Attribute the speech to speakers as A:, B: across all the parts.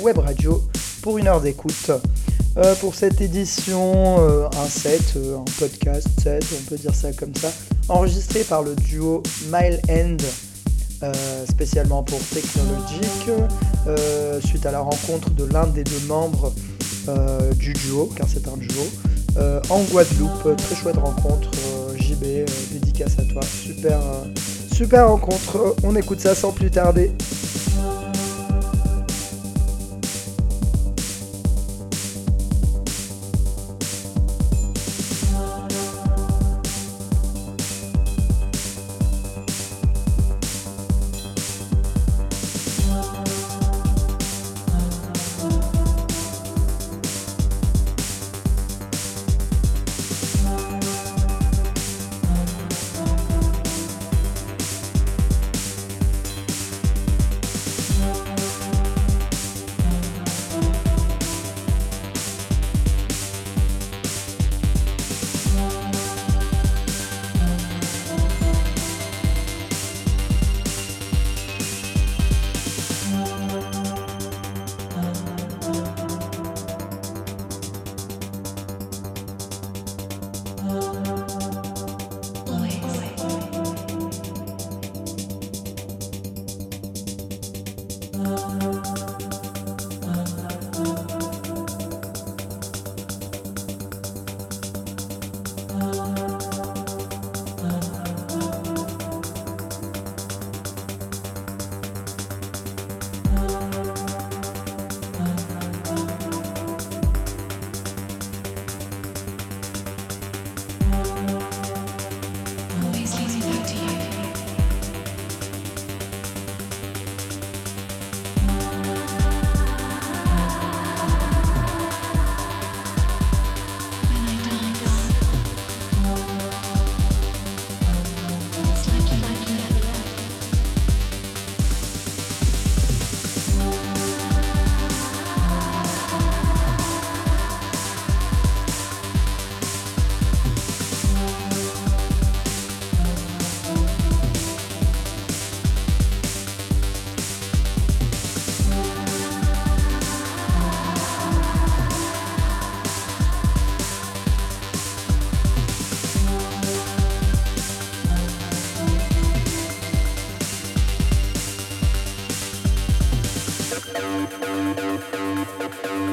A: Web Radio pour une heure d'écoute. Euh, pour cette édition, euh, un set, euh, un podcast set, on peut dire ça comme ça, enregistré par le duo Mile End, spécialement pour Technologic, suite à la rencontre de l'un des deux membres du duo, car c'est un duo, en Guadeloupe. Très chouette rencontre, JB, dédicace à toi, super Super rencontre, on écoute ça sans plus tarder.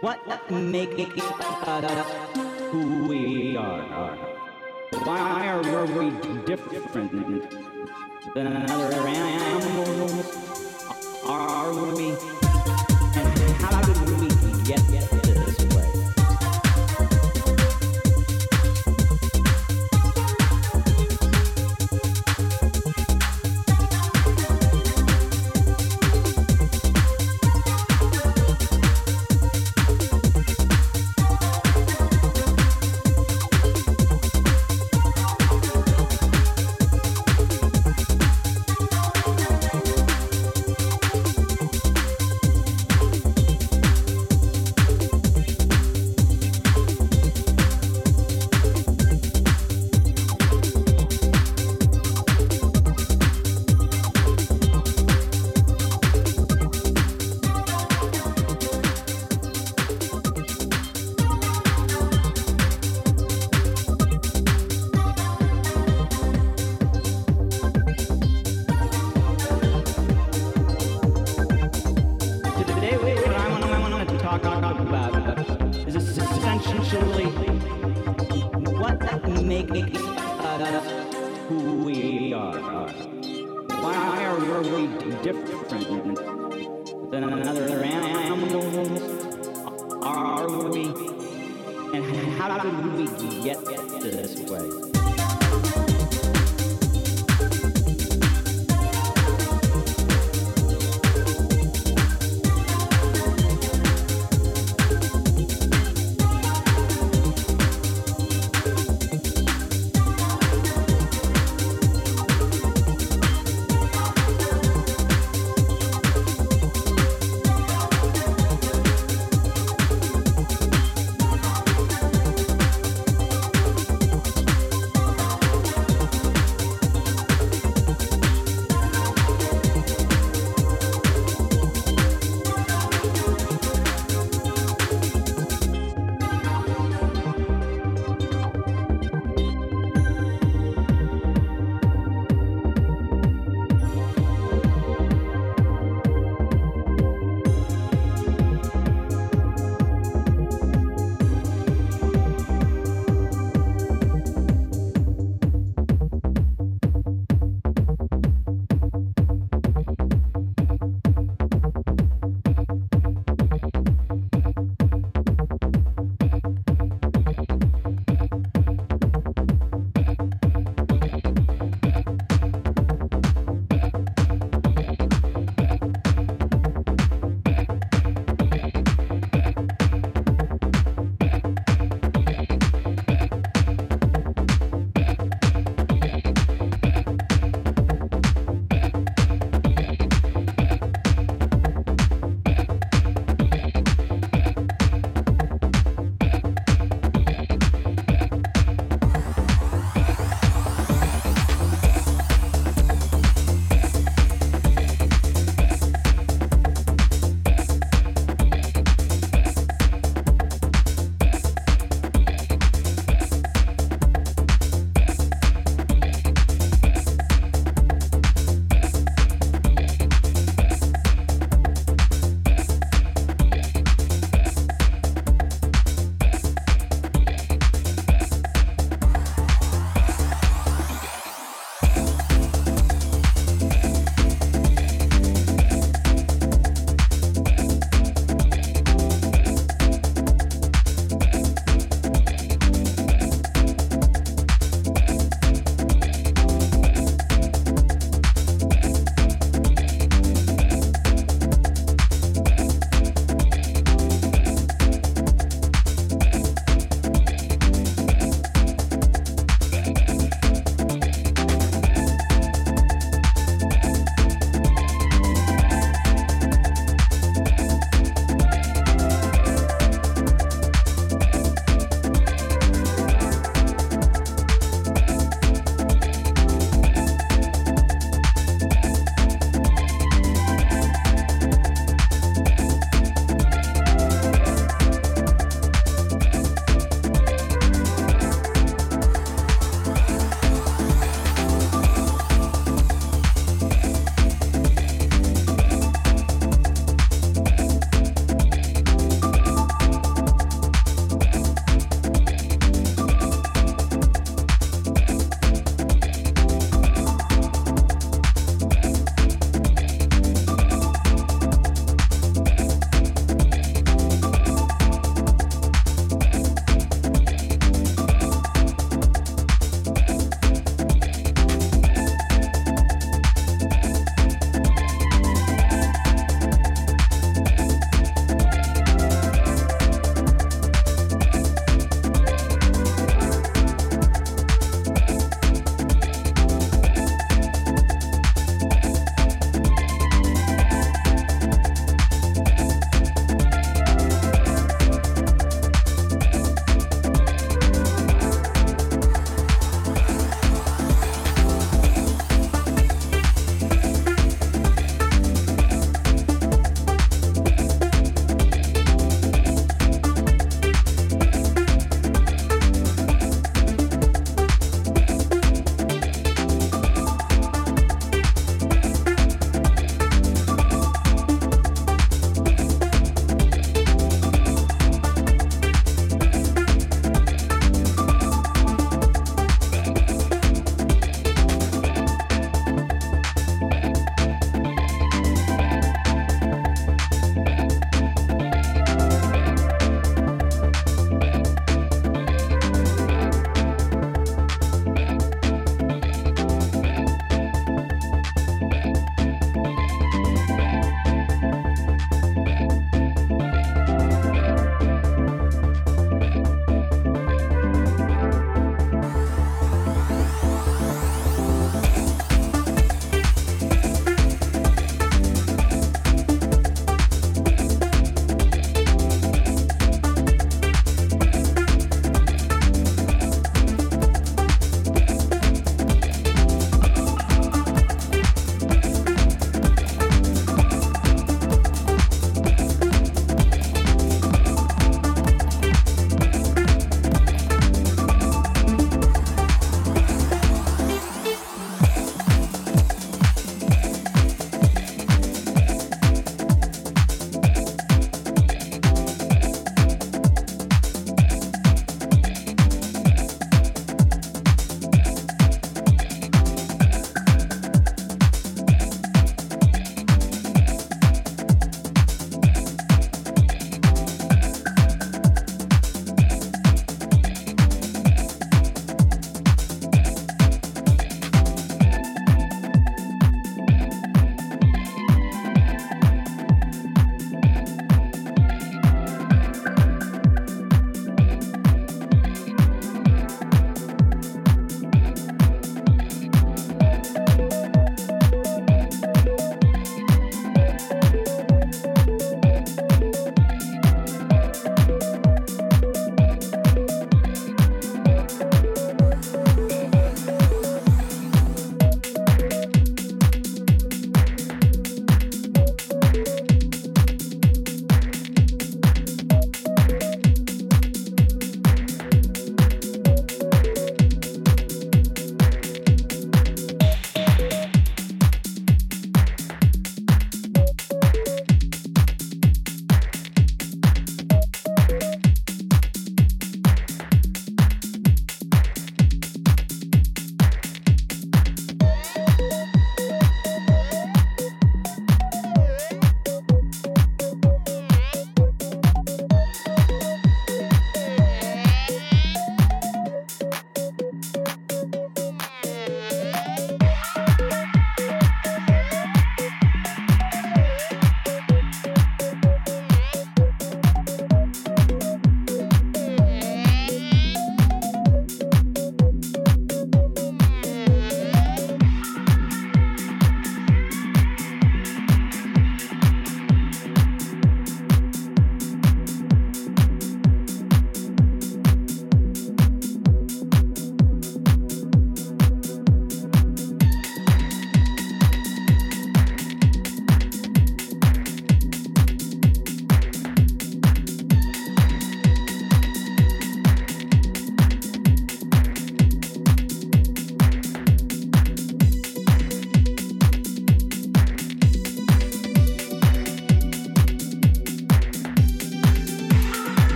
B: what make uh, who we are. Why are we different than other animals? Are we? Who we are. Why are we different than other animals? Are we? And how did we get this way?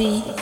C: Prophecy.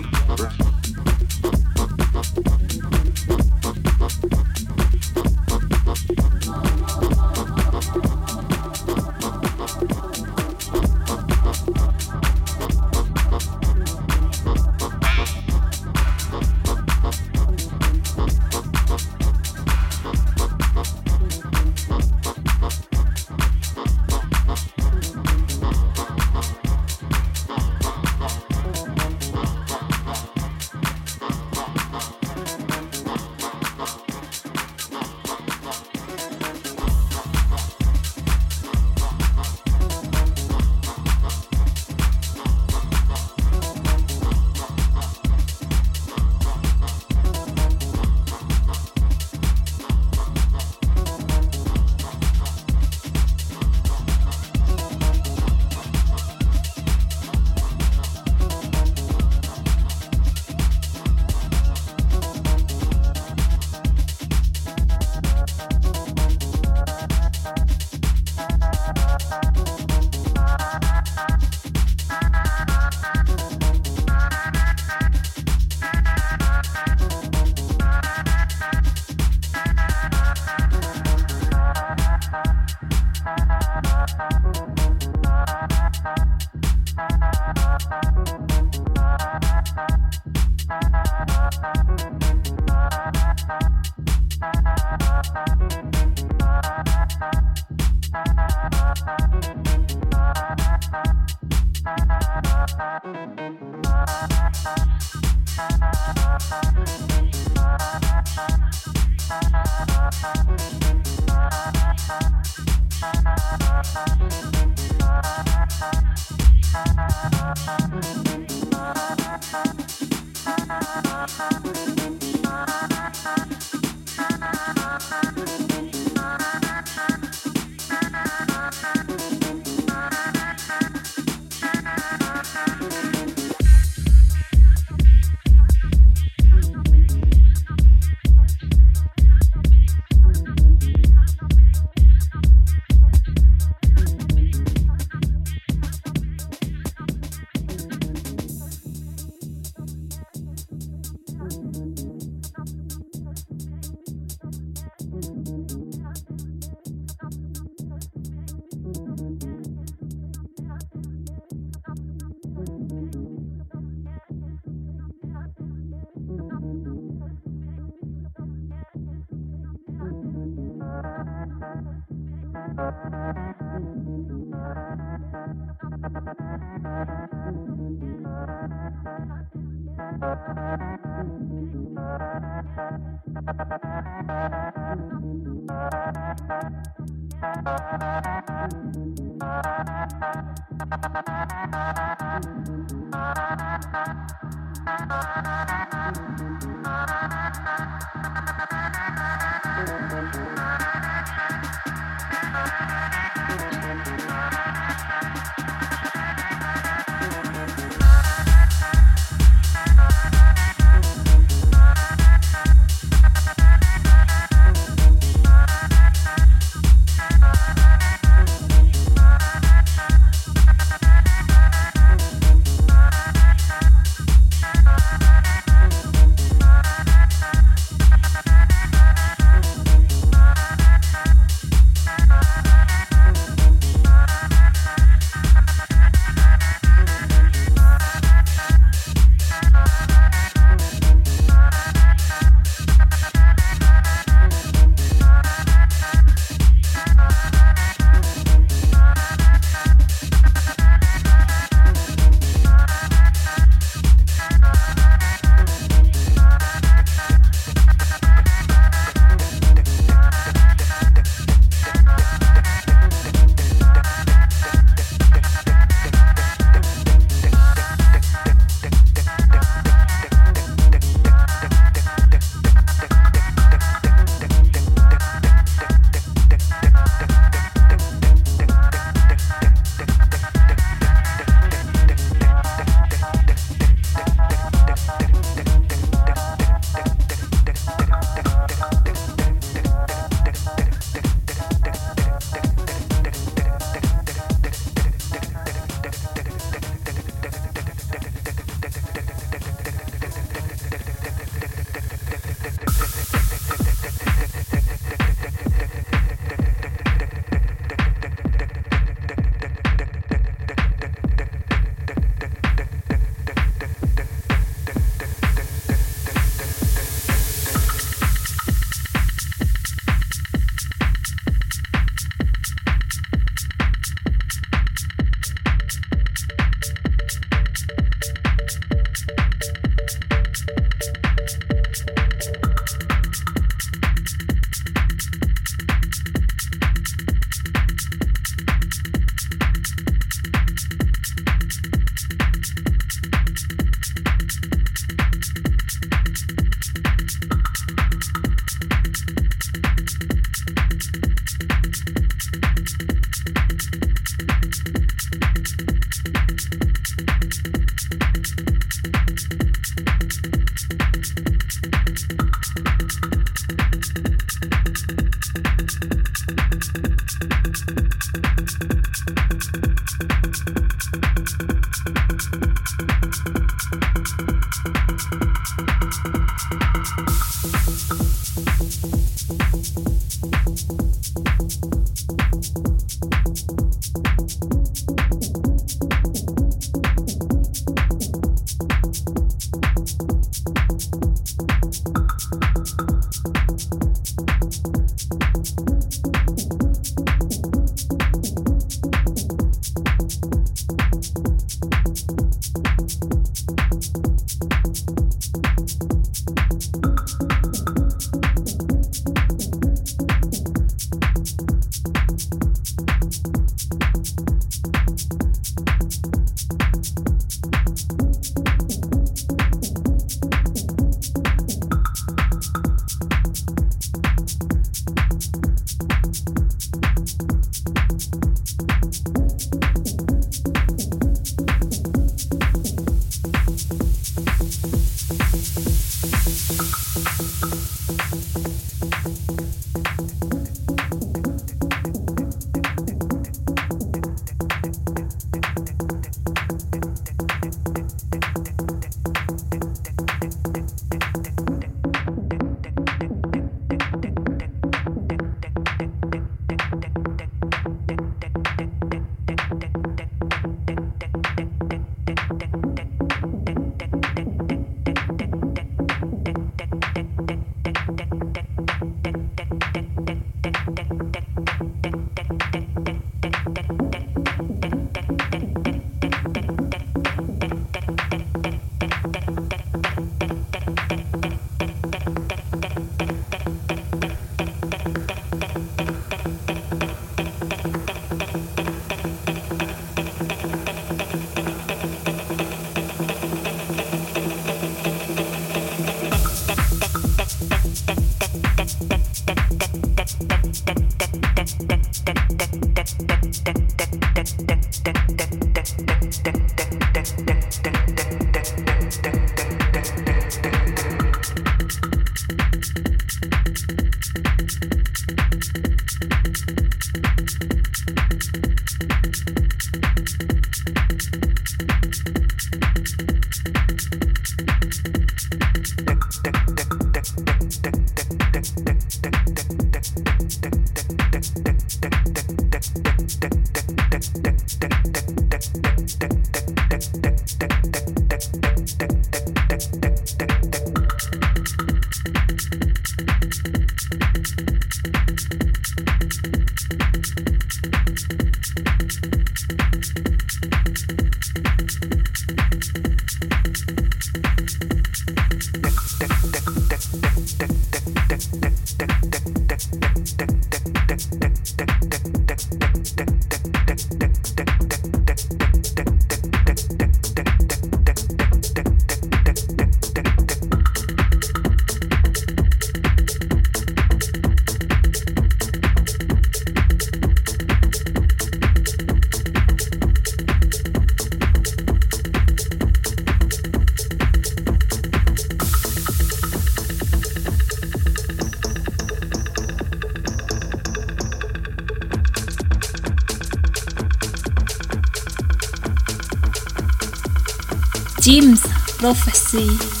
A: James Prophecy.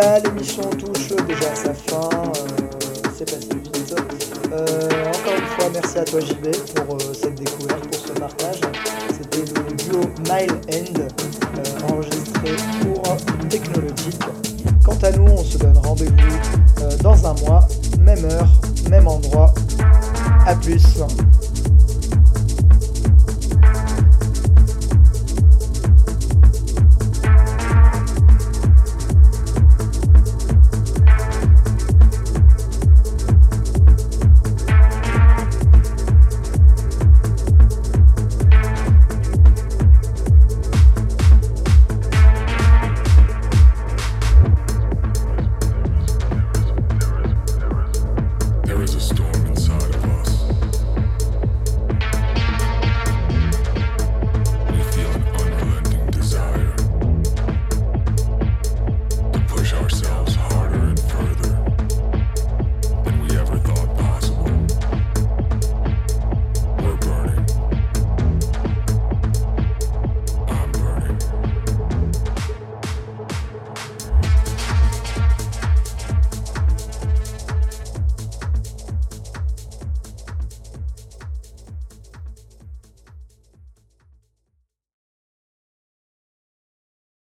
A: caralho.